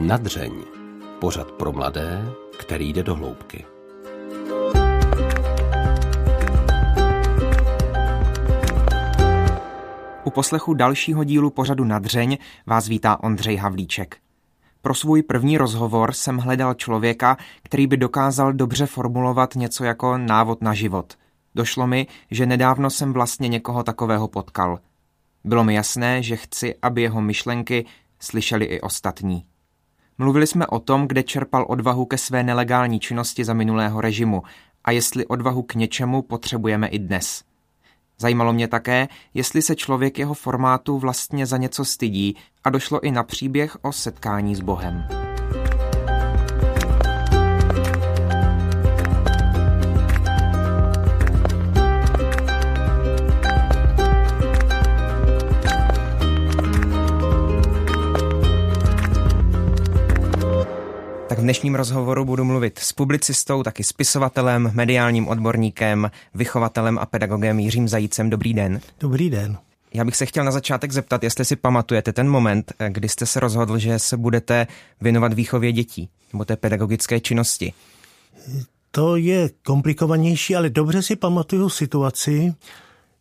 Nadřeň. Pořad pro mladé, který jde do hloubky. U poslechu dalšího dílu pořadu Nadřeň vás vítá Ondřej Havlíček. Pro svůj první rozhovor jsem hledal člověka, který by dokázal dobře formulovat něco jako návod na život. Došlo mi, že nedávno jsem vlastně někoho takového potkal. Bylo mi jasné, že chci, aby jeho myšlenky slyšeli i ostatní. Mluvili jsme o tom, kde čerpal odvahu ke své nelegální činnosti za minulého režimu a jestli odvahu k něčemu potřebujeme i dnes. Zajímalo mě také, jestli se člověk jeho formátu vlastně za něco stydí a došlo i na příběh o setkání s Bohem. Dnešním rozhovoru budu mluvit s publicistou, taky spisovatelem, mediálním odborníkem, vychovatelem a pedagogem Jiřím Zajícem. Dobrý den. Dobrý den. Já bych se chtěl na začátek zeptat, jestli si pamatujete ten moment, kdy jste se rozhodl, že se budete věnovat výchově dětí nebo té pedagogické činnosti. To je komplikovanější, ale dobře si pamatuju situaci.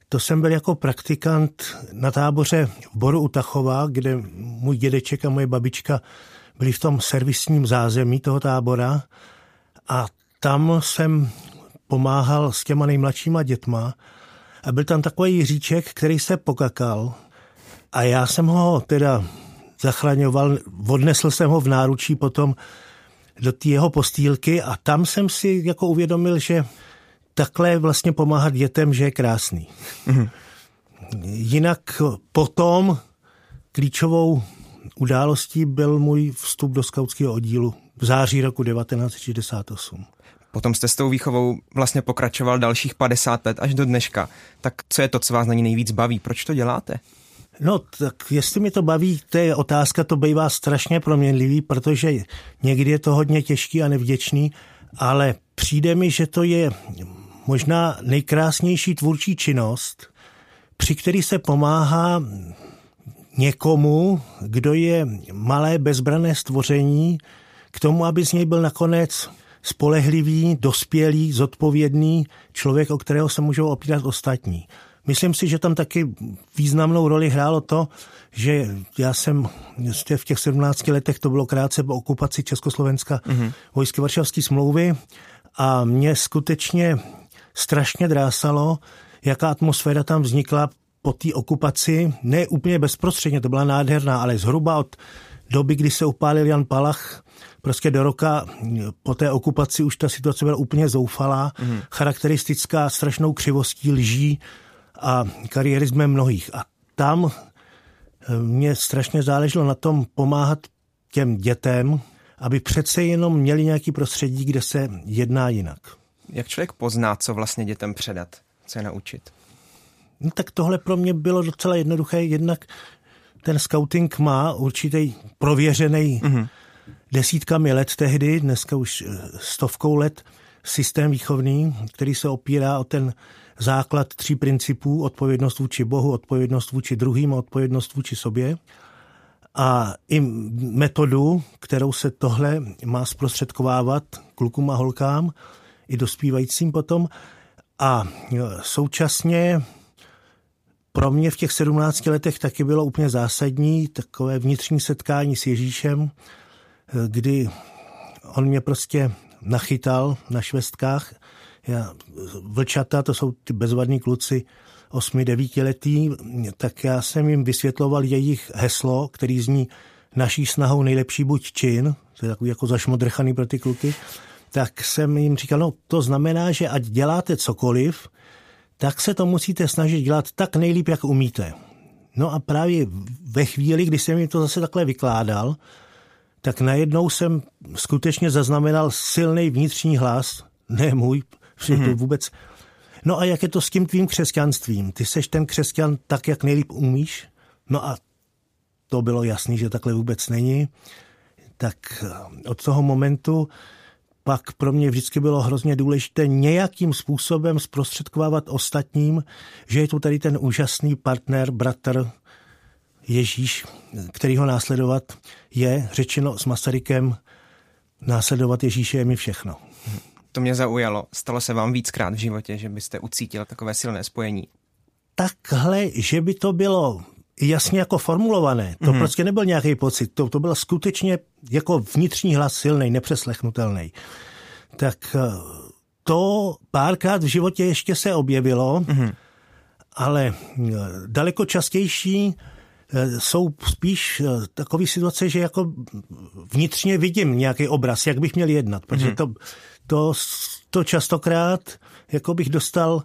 To jsem byl jako praktikant na táboře v Boru u Tachova, kde můj dědeček a moje babička byli v tom servisním zázemí toho tábora a tam jsem pomáhal s těma nejmladšíma dětma a byl tam takový Jiříček, který se pokakal a já jsem ho teda zachraňoval, odnesl jsem ho v náručí potom do té jeho postýlky a tam jsem si jako uvědomil, že takhle vlastně pomáhat dětem, že je krásný. Mm-hmm. Jinak potom klíčovou událostí byl můj vstup do skautského oddílu v září roku 1968. Potom jste s tou výchovou vlastně pokračoval dalších 50 let až do dneška. Tak co je to, co vás na ní nejvíc baví? Proč to děláte? No, tak jestli mi to baví, to je otázka, to bývá strašně proměnlivý, protože někdy je to hodně těžký a nevděčný, ale přijde mi, že to je možná nejkrásnější tvůrčí činnost, při který se pomáhá někomu, kdo je malé bezbrané stvoření, k tomu, aby z něj byl nakonec spolehlivý, dospělý, zodpovědný člověk, o kterého se můžou opírat ostatní. Myslím si, že tam taky významnou roli hrálo to, že já jsem v těch 17 letech, to bylo krátce po okupaci Československa, mm-hmm. vojsky Varšavské smlouvy a mě skutečně strašně drásalo, jaká atmosféra tam vznikla po té okupaci, ne úplně bezprostředně, to byla nádherná, ale zhruba od doby, kdy se upálil Jan Palach, prostě do roka po té okupaci už ta situace byla úplně zoufalá, mm. charakteristická strašnou křivostí, lží a kariérismem mnohých. A tam eh, mě strašně záleželo na tom pomáhat těm dětem, aby přece jenom měli nějaký prostředí, kde se jedná jinak. Jak člověk pozná, co vlastně dětem předat, co je naučit? No tak tohle pro mě bylo docela jednoduché, jednak ten scouting má určitý prověřený mm-hmm. desítkami let tehdy, dneska už eh, stovkou let, systém výchovný, který se opírá o ten základ tří principů, odpovědnost vůči Bohu, odpovědnost vůči druhým a odpovědnost vůči sobě. A i metodu, kterou se tohle má zprostředkovávat klukům a holkám, i dospívajícím potom. A eh, současně pro mě v těch 17 letech taky bylo úplně zásadní takové vnitřní setkání s Ježíšem, kdy on mě prostě nachytal na švestkách. Já, vlčata, to jsou ty bezvadní kluci, 8-9 letý, tak já jsem jim vysvětloval jejich heslo, který zní naší snahou nejlepší buď čin, to je takový jako zašmodrchaný pro ty kluky, tak jsem jim říkal, no to znamená, že ať děláte cokoliv, tak se to musíte snažit dělat tak nejlíp, jak umíte. No a právě ve chvíli, kdy jsem mi to zase takhle vykládal, tak najednou jsem skutečně zaznamenal silný vnitřní hlas, ne můj, mm-hmm. to mhm. vůbec... No a jak je to s tím tvým křesťanstvím? Ty seš ten křesťan tak, jak nejlíp umíš? No a to bylo jasný, že takhle vůbec není. Tak od toho momentu pak pro mě vždycky bylo hrozně důležité nějakým způsobem zprostředkovávat ostatním, že je tu tady ten úžasný partner, bratr, Ježíš, který ho následovat je, řečeno s Masarykem, následovat Ježíše je mi všechno. To mě zaujalo. Stalo se vám víckrát v životě, že byste ucítil takové silné spojení? Takhle, že by to bylo jasně jako formulované. To mm-hmm. prostě nebyl nějaký pocit. To, to byl skutečně jako vnitřní hlas silný, nepřeslechnutelný. Tak eh, to párkrát v životě ještě se objevilo, mm-hmm. ale eh, daleko častější eh, jsou spíš takové situace, že jako vnitřně vidím nějaký obraz, jak bych měl jednat, protože mm-hmm. to, to, to častokrát jako bych dostal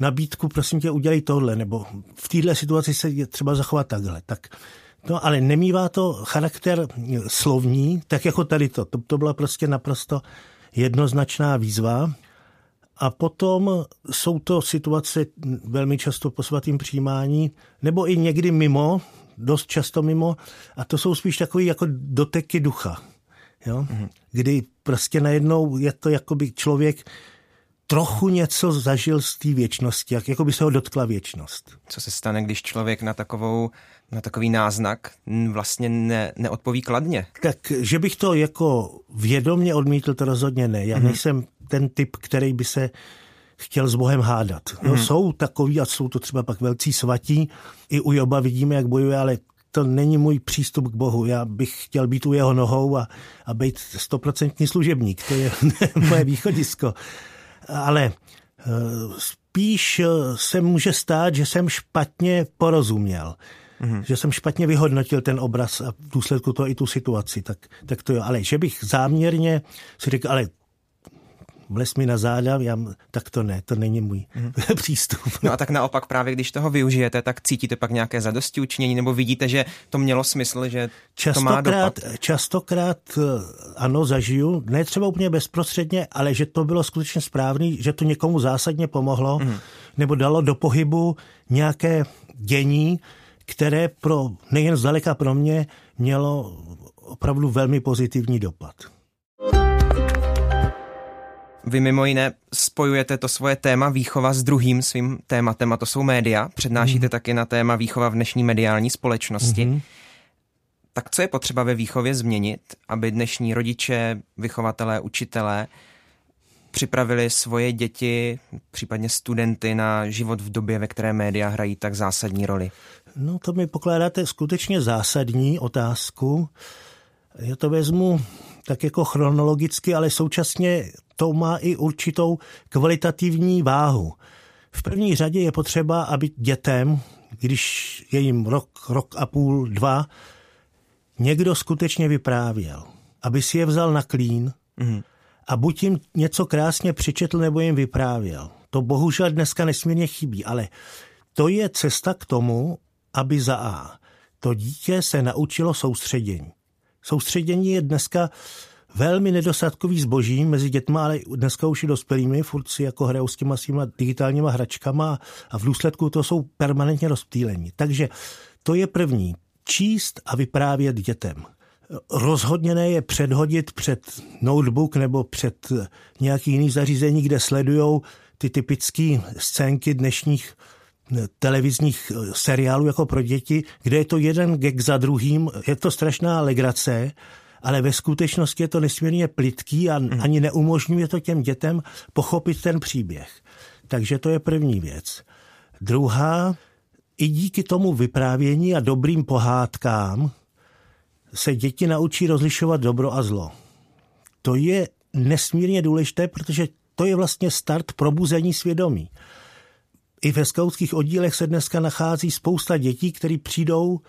nabídku, prosím tě, udělej tohle, nebo v této situaci se je třeba zachovat takhle. Tak No, ale nemývá to charakter slovní, tak jako tady to. To, to byla prostě naprosto jednoznačná výzva. A potom jsou to situace velmi často po svatým přijímání, nebo i někdy mimo, dost často mimo, a to jsou spíš takové jako doteky ducha. Jo? Mm-hmm. Kdy prostě najednou je to jako by člověk trochu něco zažil z té věčnosti, jak jako by se ho dotkla věčnost. Co se stane, když člověk na takovou na takový náznak vlastně ne, neodpoví kladně? Tak, že bych to jako vědomně odmítl, to rozhodně ne. Já mm-hmm. nejsem ten typ, který by se chtěl s Bohem hádat. No, mm-hmm. Jsou takový, a jsou to třeba pak velcí svatí, i u Joba vidíme, jak bojuje, ale to není můj přístup k Bohu. Já bych chtěl být u jeho nohou a, a být stoprocentní služebník. To je moje východisko ale eh, spíš eh, se může stát, že jsem špatně porozuměl. Mm-hmm. Že jsem špatně vyhodnotil ten obraz a v důsledku toho i tu situaci. Tak, tak to jo. Ale že bych záměrně si řekl, ale vles mi na záda, já, tak to ne, to není můj mm-hmm. přístup. No a tak naopak právě, když toho využijete, tak cítíte pak nějaké zadosti učinění, nebo vidíte, že to mělo smysl, že častokrát, to má dopad? Častokrát eh, ano, zažiju, ne třeba úplně bezprostředně, ale že to bylo skutečně správný, že to někomu zásadně pomohlo, mm-hmm. nebo dalo do pohybu nějaké dění, které pro nejen zdaleka pro mě mělo opravdu velmi pozitivní dopad. Vy mimo jiné spojujete to svoje téma výchova s druhým svým tématem, a to jsou média. Přednášíte mm. taky na téma výchova v dnešní mediální společnosti. Mm. Tak co je potřeba ve výchově změnit, aby dnešní rodiče, vychovatelé, učitelé připravili svoje děti, případně studenty na život v době, ve které média hrají tak zásadní roli? No to mi pokládáte skutečně zásadní otázku. Já to vezmu tak jako chronologicky, ale současně to má i určitou kvalitativní váhu. V první řadě je potřeba, aby dětem, když je jim rok, rok a půl, dva, někdo skutečně vyprávěl. Aby si je vzal na klín mm. a buď jim něco krásně přečetl, nebo jim vyprávěl. To bohužel dneska nesmírně chybí, ale to je cesta k tomu, aby za A to dítě se naučilo soustředění. Soustředění je dneska velmi nedostatkový zboží mezi dětma, ale dneska už i dospělými, furt si jako hrajou s těma svýma digitálníma hračkama a v důsledku to jsou permanentně rozptýlení. Takže to je první. Číst a vyprávět dětem. Rozhodně ne je předhodit před notebook nebo před nějaký jiný zařízení, kde sledují ty typické scénky dnešních televizních seriálů jako pro děti, kde je to jeden gag za druhým, je to strašná legrace, ale ve skutečnosti je to nesmírně plitký a hmm. ani neumožňuje to těm dětem pochopit ten příběh. Takže to je první věc. Druhá, i díky tomu vyprávění a dobrým pohádkám se děti naučí rozlišovat dobro a zlo. To je nesmírně důležité, protože to je vlastně start probuzení svědomí. I ve skautských oddílech se dneska nachází spousta dětí, které přijdou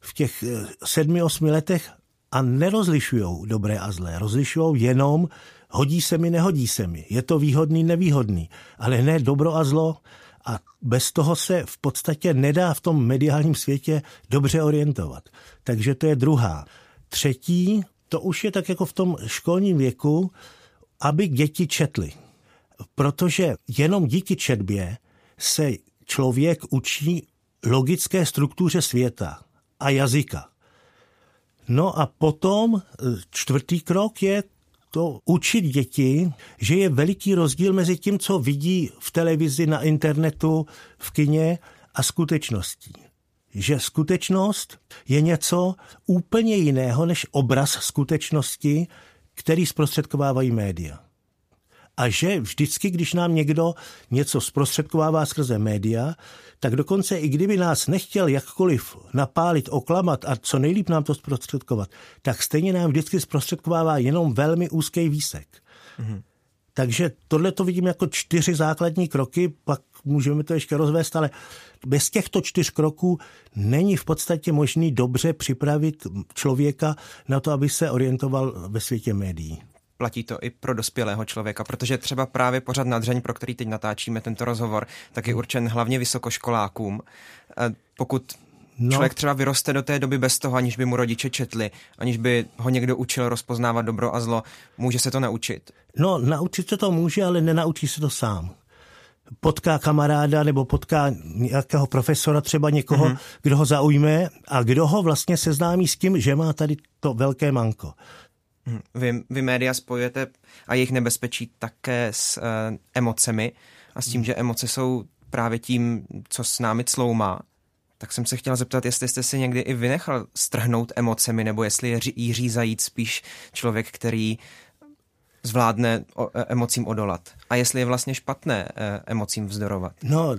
v těch eh, sedmi, osmi letech a nerozlišují dobré a zlé. Rozlišují jenom hodí se mi, nehodí se mi. Je to výhodný, nevýhodný. Ale ne dobro a zlo. A bez toho se v podstatě nedá v tom mediálním světě dobře orientovat. Takže to je druhá. Třetí, to už je tak jako v tom školním věku, aby děti četly. Protože jenom díky četbě se člověk učí logické struktuře světa a jazyka. No a potom e, čtvrtý krok je to učit děti, že je veliký rozdíl mezi tím, co vidí v televizi, na internetu, v kině a skutečností. že skutečnost je něco úplně jiného než obraz skutečnosti, který zprostředkovávají média. A že vždycky, když nám někdo něco zprostředkovává skrze média, tak dokonce i kdyby nás nechtěl jakkoliv napálit, oklamat a co nejlíp nám to zprostředkovat, tak stejně nám vždycky zprostředkovává jenom velmi úzký výsek. Mm-hmm. Takže tohle to vidím jako čtyři základní kroky, pak můžeme to ještě rozvést, ale bez těchto čtyř kroků není v podstatě možný dobře připravit člověka na to, aby se orientoval ve světě médií platí to i pro dospělého člověka, protože třeba právě pořad nadřeň, pro který teď natáčíme tento rozhovor, tak je určen hlavně vysokoškolákům. Pokud No. Člověk třeba vyroste do té doby bez toho, aniž by mu rodiče četli, aniž by ho někdo učil rozpoznávat dobro a zlo. Může se to naučit? No, naučit se to může, ale nenaučí se to sám. Potká kamaráda nebo potká nějakého profesora, třeba někoho, mm-hmm. kdo ho zaujme a kdo ho vlastně seznámí s tím, že má tady to velké manko. Vy, vy média spojujete a jejich nebezpečí také s uh, emocemi a s tím, že emoce jsou právě tím, co s námi cloumá. Tak jsem se chtěl zeptat, jestli jste si někdy i vynechal strhnout emocemi, nebo jestli je Jiří Zajíc spíš člověk, který zvládne e, emocím odolat. A jestli je vlastně špatné e, emocím vzdorovat. No,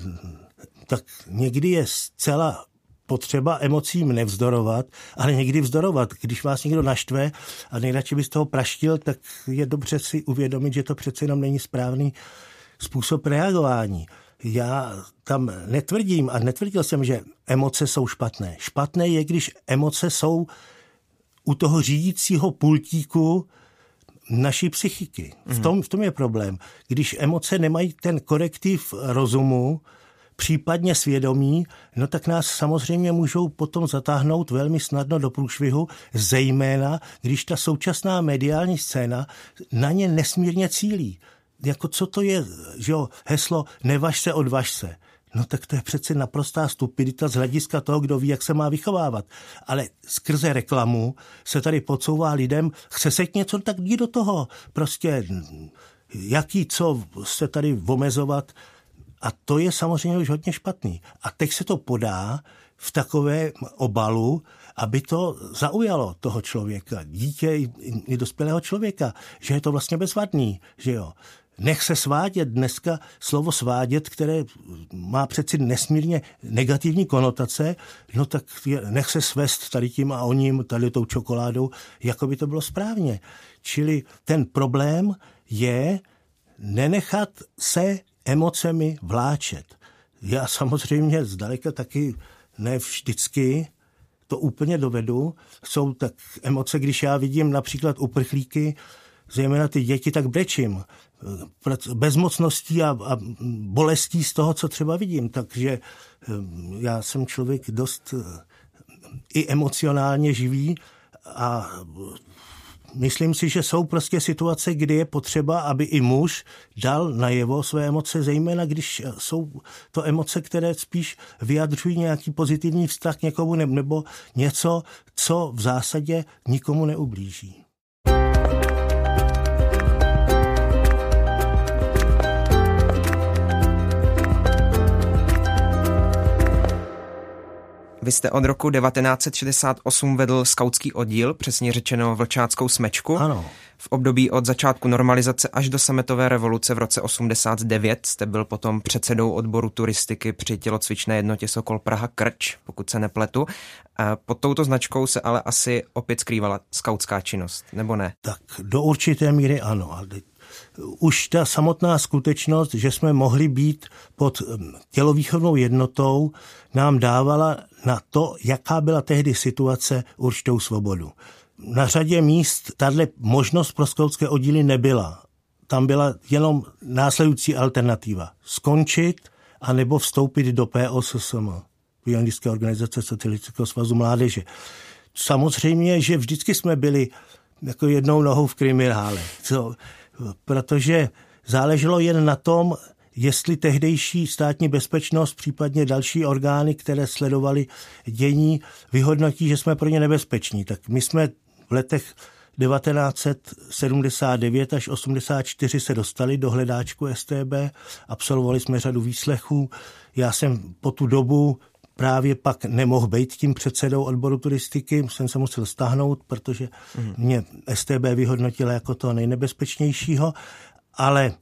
tak někdy je zcela potřeba emocím nevzdorovat, ale někdy vzdorovat. Když vás někdo naštve a nejradši by z toho praštil, tak je dobře si uvědomit, že to přece jenom není správný způsob reagování. Já tam netvrdím a netvrdil jsem, že emoce jsou špatné. Špatné je, když emoce jsou u toho řídícího pultíku naší psychiky. V mhm. tom, v tom je problém. Když emoce nemají ten korektiv rozumu, případně svědomí, no tak nás samozřejmě můžou potom zatáhnout velmi snadno do průšvihu, zejména když ta současná mediální scéna na ně nesmírně cílí. Jako co to je, že jo, heslo nevaž se, odvaž se. No tak to je přece naprostá stupidita z hlediska toho, kdo ví, jak se má vychovávat. Ale skrze reklamu se tady podsouvá lidem, chce se něco, tak jdi do toho. Prostě jaký co se tady omezovat, a to je samozřejmě už hodně špatný. A teď se to podá v takové obalu, aby to zaujalo toho člověka, dítě i, dospělého člověka, že je to vlastně bezvadný, že jo. Nech se svádět. Dneska slovo svádět, které má přeci nesmírně negativní konotace, no tak je, nech se svést tady tím a oním, tady tou čokoládou, jako by to bylo správně. Čili ten problém je nenechat se emocemi vláčet. Já samozřejmě zdaleka taky ne vždycky to úplně dovedu. Jsou tak emoce, když já vidím například uprchlíky, zejména ty děti, tak brečím. Bezmocností a, a bolestí z toho, co třeba vidím. Takže já jsem člověk dost eh, i emocionálně živý a myslím si, že jsou prostě situace, kdy je potřeba, aby i muž dal najevo své emoce, zejména když jsou to emoce, které spíš vyjadřují nějaký pozitivní vztah k někomu nebo něco, co v zásadě nikomu neublíží. Vy jste od roku 1968 vedl skautský oddíl, přesně řečeno vlčáckou smečku. Ano. V období od začátku normalizace až do sametové revoluce v roce 89 jste byl potom předsedou odboru turistiky při tělocvičné jednotě Sokol Praha Krč, pokud se nepletu. Pod touto značkou se ale asi opět skrývala skautská činnost, nebo ne? Tak do určité míry ano, ale už ta samotná skutečnost, že jsme mohli být pod tělovýchovnou jednotou, nám dávala na to, jaká byla tehdy situace, určitou svobodu. Na řadě míst tahle možnost pro skautské oddíly nebyla. Tam byla jenom následující alternativa. Skončit a nebo vstoupit do POSSM, Pionistické organizace Socialistického svazu mládeže. Samozřejmě, že vždycky jsme byli jako jednou nohou v kriminále, co, protože záleželo jen na tom, jestli tehdejší státní bezpečnost, případně další orgány, které sledovaly dění, vyhodnotí, že jsme pro ně nebezpeční. Tak my jsme v letech 1979 až 84 se dostali do hledáčku STB, absolvovali jsme řadu výslechů. Já jsem po tu dobu právě pak nemohl být tím předsedou odboru turistiky, jsem se musel stáhnout, protože mm. mě STB vyhodnotila jako to nejnebezpečnějšího, ale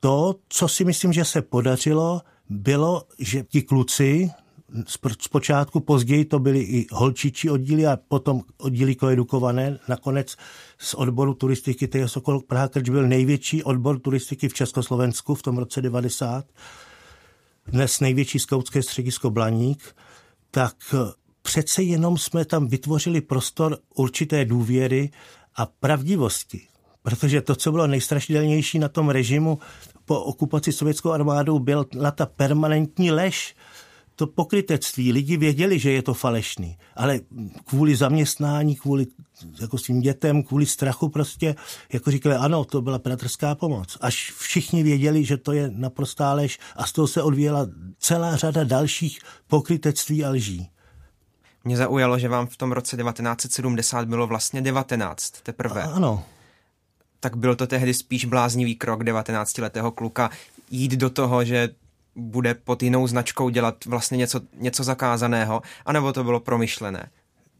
to, co si myslím, že se podařilo, bylo, že ti kluci, zpočátku, později to byly i holčičí oddíly a potom oddíly koedukované. Nakonec z odboru turistiky Tejo Sokol Praha Krč byl největší odbor turistiky v Československu v tom roce 90. Dnes největší skautské středisko Blaník. Tak přece jenom jsme tam vytvořili prostor určité důvěry a pravdivosti. Protože to, co bylo nejstrašidelnější na tom režimu po okupaci sovětskou armádou, byla ta permanentní lež, to pokrytectví. Lidi věděli, že je to falešný, ale kvůli zaměstnání, kvůli jako svým dětem, kvůli strachu prostě, jako říkali, ano, to byla bratrská pomoc. Až všichni věděli, že to je naprostá lež a z toho se odvíjela celá řada dalších pokrytectví a lží. Mě zaujalo, že vám v tom roce 1970 bylo vlastně 19 teprve. A, ano. Tak byl to tehdy spíš bláznivý krok 19-letého kluka jít do toho, že bude pod jinou značkou dělat vlastně něco, něco zakázaného, anebo to bylo promyšlené?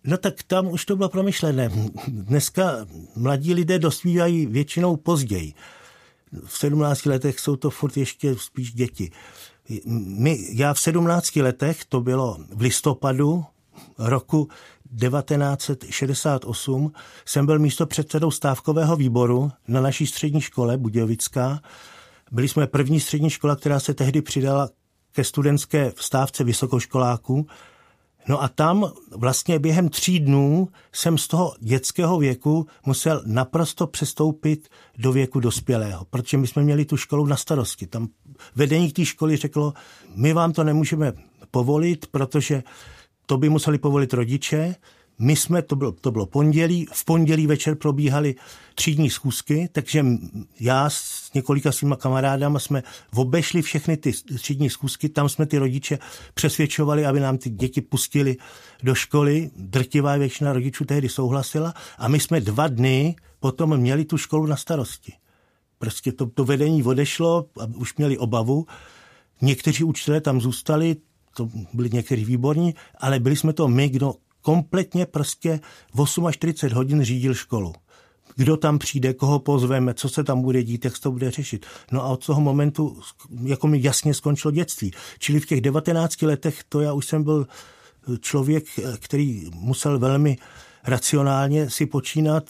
No tak tam už to bylo promyšlené. Dneska mladí lidé dospívají většinou později. V 17 letech jsou to furt ještě spíš děti. My, já v 17 letech, to bylo v listopadu roku 1968, jsem byl místo předsedou stávkového výboru na naší střední škole Budějovická byli jsme první střední škola, která se tehdy přidala ke studentské vstávce vysokoškoláků. No a tam vlastně během tří dnů jsem z toho dětského věku musel naprosto přestoupit do věku dospělého, protože my jsme měli tu školu na starosti. Tam vedení té školy řeklo, my vám to nemůžeme povolit, protože to by museli povolit rodiče, my jsme, to bylo, to bylo pondělí, v pondělí večer probíhaly třídní schůzky, takže já s několika svýma kamarádama jsme obešli všechny ty třídní schůzky, tam jsme ty rodiče přesvědčovali, aby nám ty děti pustili do školy. Drtivá většina rodičů tehdy souhlasila a my jsme dva dny potom měli tu školu na starosti. Prostě to, to vedení odešlo a už měli obavu. Někteří učitelé tam zůstali, to byli někteří výborní, ale byli jsme to my, kdo kompletně prostě 48 hodin řídil školu. Kdo tam přijde, koho pozveme, co se tam bude dít, jak se to bude řešit. No a od toho momentu jako mi jasně skončilo dětství. Čili v těch 19 letech to já už jsem byl člověk, který musel velmi racionálně si počínat.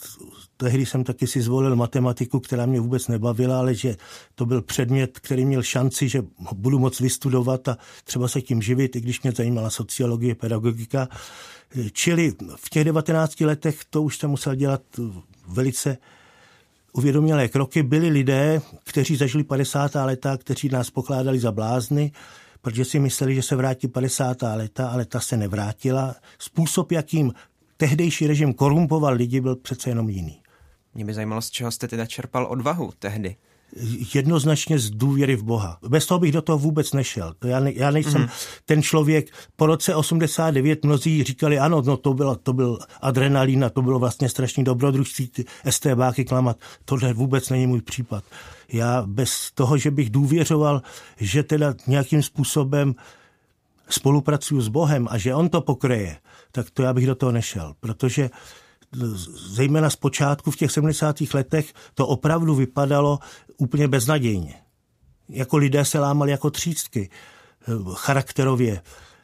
Tehdy jsem taky si zvolil matematiku, která mě vůbec nebavila, ale že to byl předmět, který měl šanci, že budu moc vystudovat a třeba se tím živit, i když mě zajímala sociologie, pedagogika. Čili v těch 19 letech to už jsem musel dělat velice uvědomělé kroky. Byli lidé, kteří zažili 50. leta, kteří nás pokládali za blázny, protože si mysleli, že se vrátí 50. leta, ale ta se nevrátila. Způsob, jakým tehdejší režim korumpoval lidi, byl přece jenom jiný. Mě by zajímalo, z čeho jste teda čerpal odvahu tehdy jednoznačně z důvěry v Boha. Bez toho bych do toho vůbec nešel. Já, ne, já nejsem mm. ten člověk. Po roce 89 mnozí říkali, ano, no to, bylo, to byl adrenalín a to bylo vlastně strašný dobrodružství, ty STBáky klamat. Tohle vůbec není můj případ. Já bez toho, že bych důvěřoval, že teda nějakým způsobem spolupracuju s Bohem a že on to pokreje, tak to já bych do toho nešel, protože zejména z počátku v těch 70. letech to opravdu vypadalo úplně beznadějně. Jako lidé se lámali jako třístky eh, charakterově.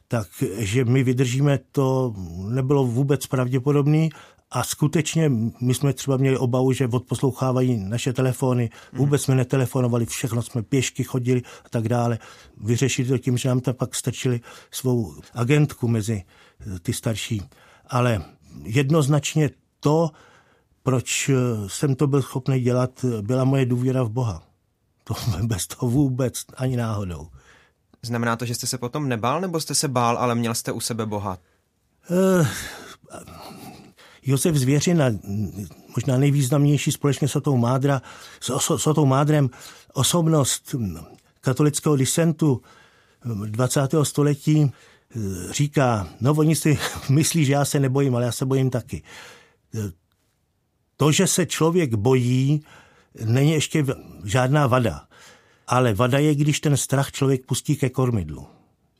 Takže my vydržíme, to nebylo vůbec pravděpodobné a skutečně my jsme třeba měli obavu, že odposlouchávají naše telefony. Vůbec jsme netelefonovali, všechno jsme pěšky chodili a tak dále. Vyřešili to tím, že nám tam pak stačili svou agentku mezi eh, ty starší. Ale jednoznačně to, proč jsem to byl schopný dělat, byla moje důvěra v Boha. To bez toho vůbec ani náhodou. Znamená to, že jste se potom nebál, nebo jste se bál, ale měl jste u sebe Boha? Uh, Josef Zvěřina, možná nejvýznamnější společně s tou Mádra, s, s tou Mádrem, osobnost katolického disentu 20. století, říká, no oni si myslí, že já se nebojím, ale já se bojím taky. To, že se člověk bojí, není ještě žádná vada. Ale vada je, když ten strach člověk pustí ke kormidlu.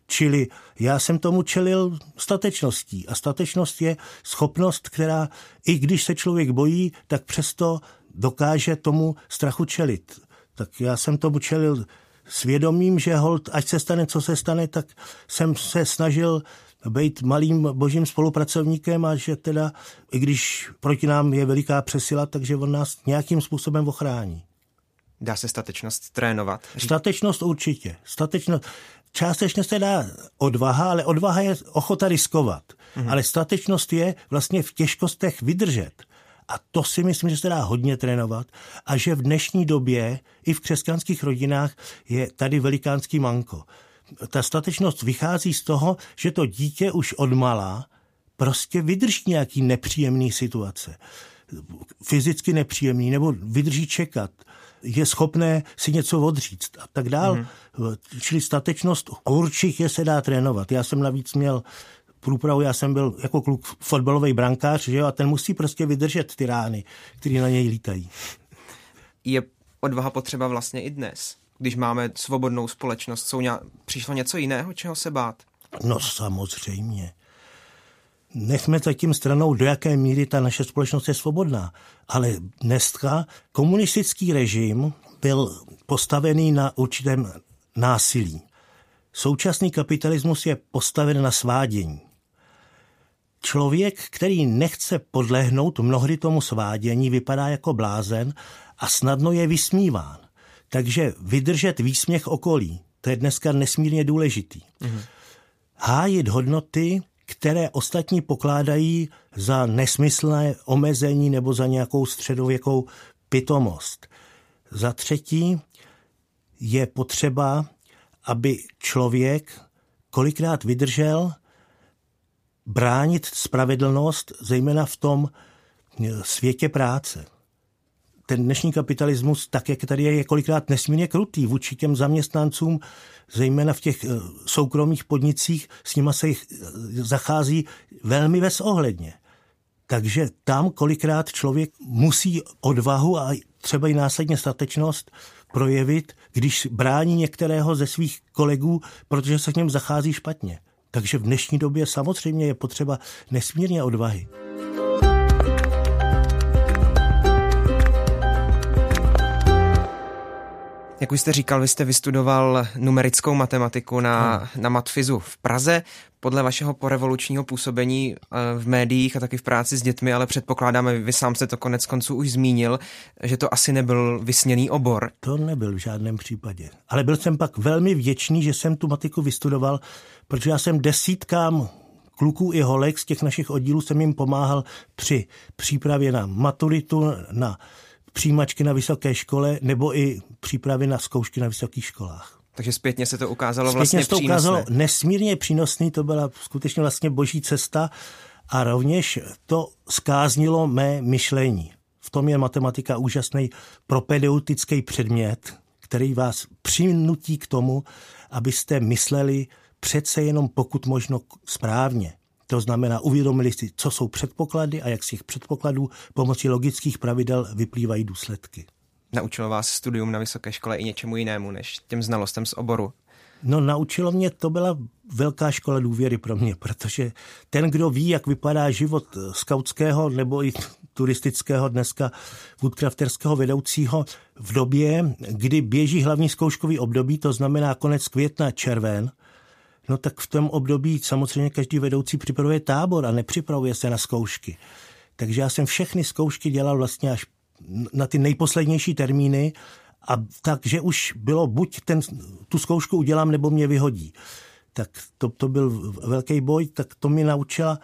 Čili já jsem tomu čelil statečností. A statečnost je schopnost, která, i když se člověk bojí, tak přesto dokáže tomu strachu čelit. Tak já jsem tomu čelil svědomím, že hold, ať se stane, co se stane, tak jsem se snažil být malým božím spolupracovníkem a že teda, i když proti nám je veliká přesila, takže on nás nějakým způsobem ochrání. Dá se statečnost trénovat? Statečnost určitě. Statečnost, částečně se dá odvaha, ale odvaha je ochota riskovat. Mm-hmm. Ale statečnost je vlastně v těžkostech vydržet. A to si myslím, že se dá hodně trénovat a že v dnešní době i v křesťanských rodinách je tady velikánský manko. Ta statečnost vychází z toho, že to dítě už odmala prostě vydrží nějaký nepříjemný situace. Fyzicky nepříjemný, nebo vydrží čekat je schopné si něco odříct a tak dál. Mm-hmm. Čili statečnost určitě se dá trénovat. Já jsem navíc měl průpravu, já jsem byl jako kluk fotbalový brankář, že jo, a ten musí prostě vydržet ty rány, které na něj lítají. Je odvaha potřeba vlastně i dnes, když máme svobodnou společnost. Jsou nějak, přišlo něco jiného, čeho se bát? No samozřejmě. Nechme zatím stranou, do jaké míry ta naše společnost je svobodná. Ale dneska komunistický režim byl postavený na určitém násilí. Současný kapitalismus je postaven na svádění. Člověk, který nechce podlehnout mnohdy tomu svádění, vypadá jako blázen a snadno je vysmíván. Takže vydržet výsměch okolí, to je dneska nesmírně důležitý. Mm-hmm. Hájit hodnoty, které ostatní pokládají za nesmyslné omezení nebo za nějakou středověkou pitomost. Za třetí je potřeba, aby člověk kolikrát vydržel bránit spravedlnost, zejména v tom světě práce ten dnešní kapitalismus, tak jak tady je, je kolikrát nesmírně krutý vůči těm zaměstnancům, zejména v těch eh, soukromých podnicích, s nima se jich eh, zachází velmi bezohledně. Takže tam kolikrát člověk musí odvahu a třeba i následně statečnost projevit, když brání některého ze svých kolegů, protože se k něm zachází špatně. Takže v dnešní době samozřejmě je potřeba nesmírně odvahy. Jak už jste říkal, vy jste vystudoval numerickou matematiku na, hmm. na Matfizu v Praze. Podle vašeho porevolučního působení eh, v médiích a taky v práci s dětmi, ale předpokládáme, vy sám jste to konec konců už zmínil, že to asi nebyl vysněný obor. To nebyl v žádném případě. Ale byl jsem pak velmi vděčný, že jsem tu matiku vystudoval, protože já jsem desítkám kluků i holek z těch našich oddílů jsem jim pomáhal při přípravě na maturitu, na přijímačky na vysoké škole nebo i přípravy na zkoušky na vysokých školách. Takže zpětně se to ukázalo zpětně vlastně se to přínosné. ukázalo nesmírně přínosný, to byla skutečně vlastně boží cesta a rovněž to skáznilo mé myšlení. V tom je matematika úžasný propedeutický předmět, který vás přinutí k tomu, abyste mysleli přece jenom pokud možno správně. To znamená, uvědomili si, co jsou předpoklady a jak z těch předpokladů pomocí logických pravidel vyplývají důsledky. Naučilo vás studium na vysoké škole i něčemu jinému než těm znalostem z oboru? No naučilo mě, to byla velká škola důvěry pro mě, protože ten, kdo ví, jak vypadá život skautského nebo i turistického dneska woodcrafterského vedoucího v době, kdy běží hlavní zkouškový období, to znamená konec května, červen, No tak v tom období samozřejmě každý vedoucí připravuje tábor a nepřipravuje se na zkoušky. Takže já jsem všechny zkoušky dělal vlastně až na ty nejposlednější termíny a takže už bylo buď ten, tu zkoušku udělám, nebo mě vyhodí. Tak to, to byl velký boj, tak to mi naučila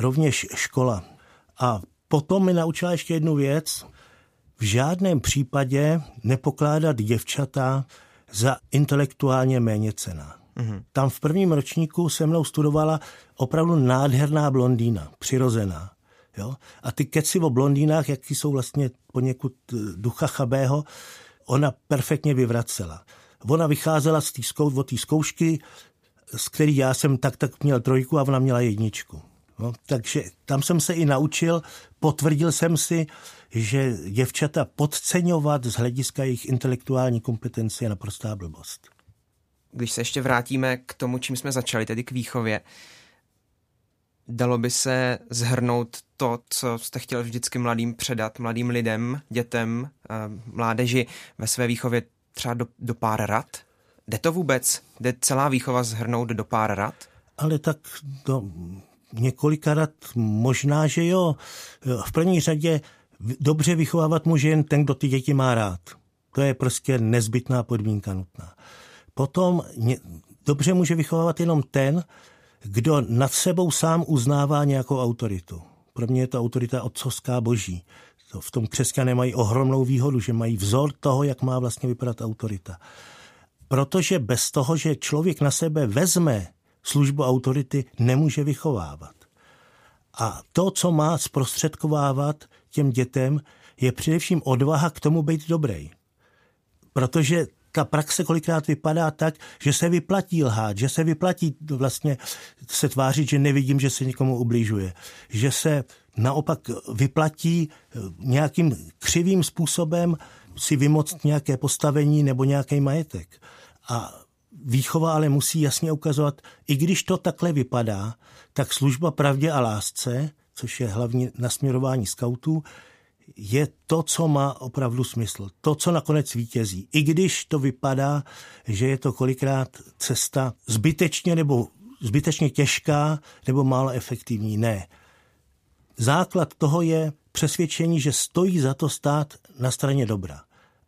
rovněž škola. A potom mi naučila ještě jednu věc. V žádném případě nepokládat děvčata za intelektuálně méně cená. Mm-hmm. Tam v prvním ročníku se mnou studovala opravdu nádherná blondýna, přirozená. Jo? A ty keci o blondýnách, jaký jsou vlastně poněkud eh, ducha chabého, ona perfektně vyvracela. Ona vycházela z tý zkou, té zkoušky, z který já jsem tak tak měl trojku a ona měla jedničku. No, takže tam jsem se i naučil, potvrdil jsem si, že děvčata podceňovat z hlediska jejich intelektuální kompetence je naprostá blbost. Když se ještě vrátíme k tomu, čím jsme začali, tedy k výchově, dalo by se zhrnout to, co jste chtěl vždycky mladým předat, mladým lidem, dětem, eh, mládeži ve své výchově třeba do, do pár rad? Jde to vůbec? Jde celá výchova zhrnout do pár rad? Ale tak do několika rad možná, že jo. V první řadě dobře vychovávat může jen ten, kdo ty děti má rád. To je prostě nezbytná podmínka nutná. Potom dobře může vychovávat jenom ten, kdo nad sebou sám uznává nějakou autoritu. Pro mě je to autorita otcovská boží. To v tom křesťané mají ohromnou výhodu, že mají vzor toho, jak má vlastně vypadat autorita. Protože bez toho, že člověk na sebe vezme službu autority, nemůže vychovávat. A to, co má zprostředkovávat těm dětem, je především odvaha k tomu být dobrý. Protože ta praxe kolikrát vypadá tak, že se vyplatí lhát, že se vyplatí vlastně se tvářit, že nevidím, že se někomu ubližuje, že se naopak vyplatí nějakým křivým způsobem si vymoct nějaké postavení nebo nějaký majetek. A výchova ale musí jasně ukazovat, i když to takhle vypadá, tak služba pravdě a lásce, což je hlavní nasměrování skautů, je to, co má opravdu smysl. To, co nakonec vítězí. I když to vypadá, že je to kolikrát cesta zbytečně nebo zbytečně těžká nebo málo efektivní. Ne. Základ toho je přesvědčení, že stojí za to stát na straně dobra.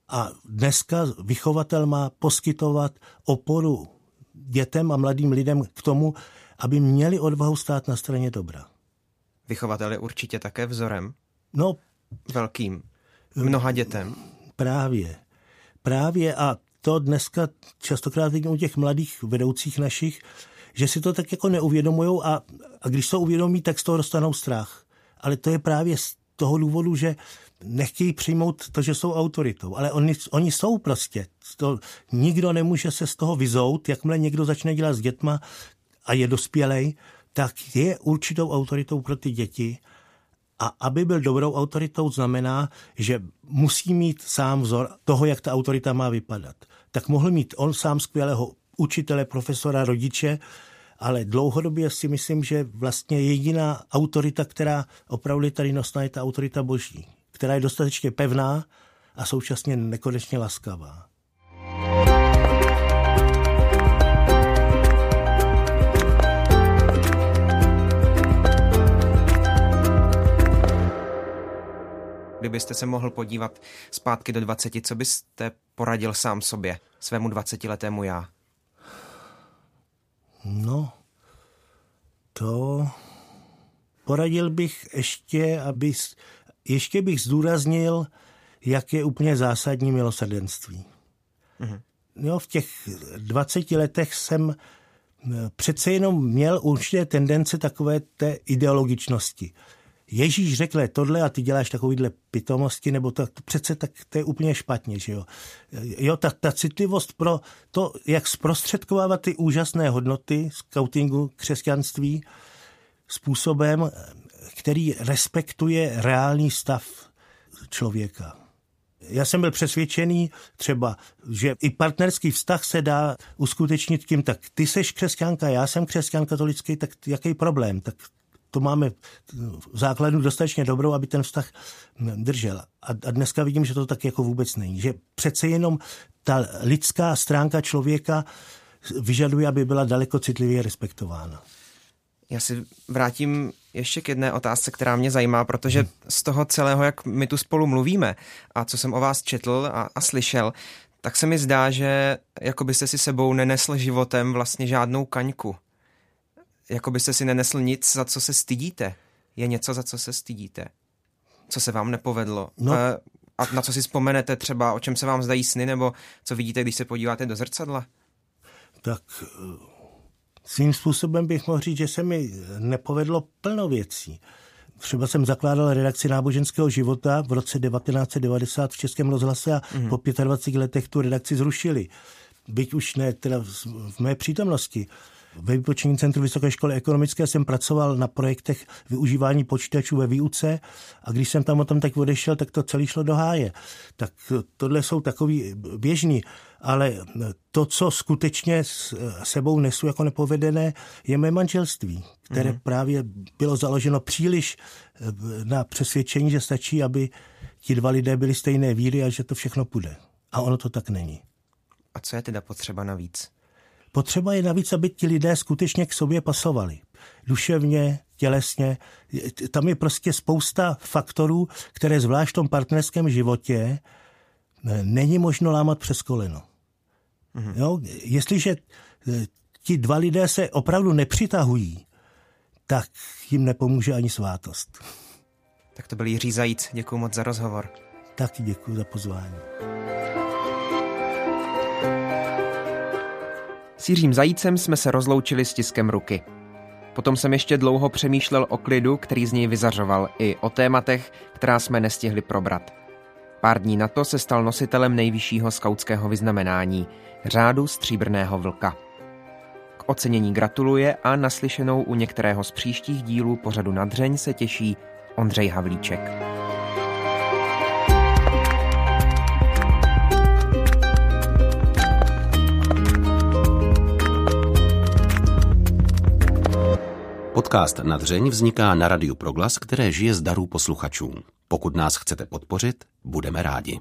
A dneska vychovatel má poskytovat oporu dětem a mladým lidem k tomu, aby měli odvahu stát na straně dobra. Vychovatel je určitě také vzorem? No, velkým mnoha dětem. Právě. Právě a to dneska častokrát vidím u těch mladých vedoucích našich, že si to tak jako neuvědomují a, a když to uvědomí, tak z toho dostanou strach. Ale to je právě z toho důvodu, že nechtějí přijmout to, že jsou autoritou. Ale oni, oni jsou prostě. To, nikdo nemůže se z toho vyzout. Jakmile někdo začne dělat s dětma a je dospělej, tak je určitou autoritou pro ty děti a aby byl dobrou autoritou, znamená, že musí mít sám vzor toho, jak ta autorita má vypadat. Tak mohl mít on sám skvělého učitele, profesora, rodiče, ale dlouhodobě si myslím, že vlastně jediná autorita, která opravdu tady nosná, je ta autorita boží, která je dostatečně pevná a současně nekonečně laskavá. Kdybyste se mohl podívat zpátky do 20, co byste poradil sám sobě, svému 20-letému já? No, to poradil bych ještě, aby, ještě bych zdůraznil, jak je úplně zásadní milosrdenství. Mhm. Jo, v těch 20 letech jsem eh, přece jenom měl určité tendence takové té ideologičnosti. Ježíš řekl tohle a ty děláš takovýhle pitomosti, nebo to, to přece tak to je úplně špatně, že jo. Jo, ta, ta citlivost pro to, jak zprostředkovávat ty úžasné hodnoty skautingu křesťanství způsobem, který respektuje reálný stav člověka. Já jsem byl přesvědčený třeba, že i partnerský vztah se dá uskutečnit tím, tak ty seš křesťanka, já jsem křesťan katolický, tak jaký problém? Tak to máme základnu dostatečně dobrou, aby ten vztah držel. A, a dneska vidím, že to tak jako vůbec není. Že přece jenom ta lidská stránka člověka vyžaduje, aby byla daleko citlivě respektována. Já si vrátím ještě k jedné otázce, která mě zajímá, protože hmm. z toho celého, jak my tu spolu mluvíme a co jsem o vás četl a, a slyšel, tak se mi zdá, že jako byste si sebou nenesl životem vlastně žádnou kaňku jako byste si nenesl nic, za co se stydíte. Je něco, za co se stydíte? Co se vám nepovedlo? No. A na co si vzpomenete třeba, o čem se vám zdají sny, nebo co vidíte, když se podíváte do zrcadla? Tak eh, svým způsobem bych mohl říct, že se mi nepovedlo plno věcí. Třeba jsem zakládal redakci náboženského života v roce 1990 v Českém rozhlase a mm. po 25 letech tu redakci zrušili. Byť už ne teda v mé přítomnosti. Ve výpočetním centru Vysoké školy ekonomické jsem pracoval na projektech využívání počítačů ve výuce a když jsem tam o tom tak odešel, tak to celé šlo do háje. Tak tohle jsou takový běžný, ale to, co skutečně s sebou nesu jako nepovedené, je mé manželství, které mm. právě bylo založeno příliš eh, na přesvědčení, že stačí, aby ti dva lidé byli stejné víry a že to všechno půjde. A ono to tak není. A co je teda potřeba navíc? Potřeba je navíc, aby ti lidé skutečně k sobě pasovali. Duševně, tělesně. Tam je prostě spousta faktorů, které zvlášť v tom partnerském životě eh, není možno lámat přes koleno. Mm-hmm. Jo? Jestliže eh, ti dva lidé se opravdu nepřitahují, tak jim nepomůže ani svátost. Tak to byl Jiří Zajíc. Děkuji moc za rozhovor. Taky děkuji za pozvání. S Jiřím Zajícem jsme se rozloučili s tiskem ruky. Potom jsem ještě dlouho přemýšlel o klidu, který z něj vyzařoval, i o tématech, která jsme nestihli probrat. Pár dní na to se stal nositelem nejvyššího skautského vyznamenání, řádu stříbrného vlka. K ocenění gratuluje a naslyšenou u některého z příštích dílů pořadu Nadřeň se těší Ondřej Havlíček. Podcast Nadřeň vzniká na Radiu Proglas, které žije z darů posluchačů. Pokud nás chcete podpořit, budeme rádi.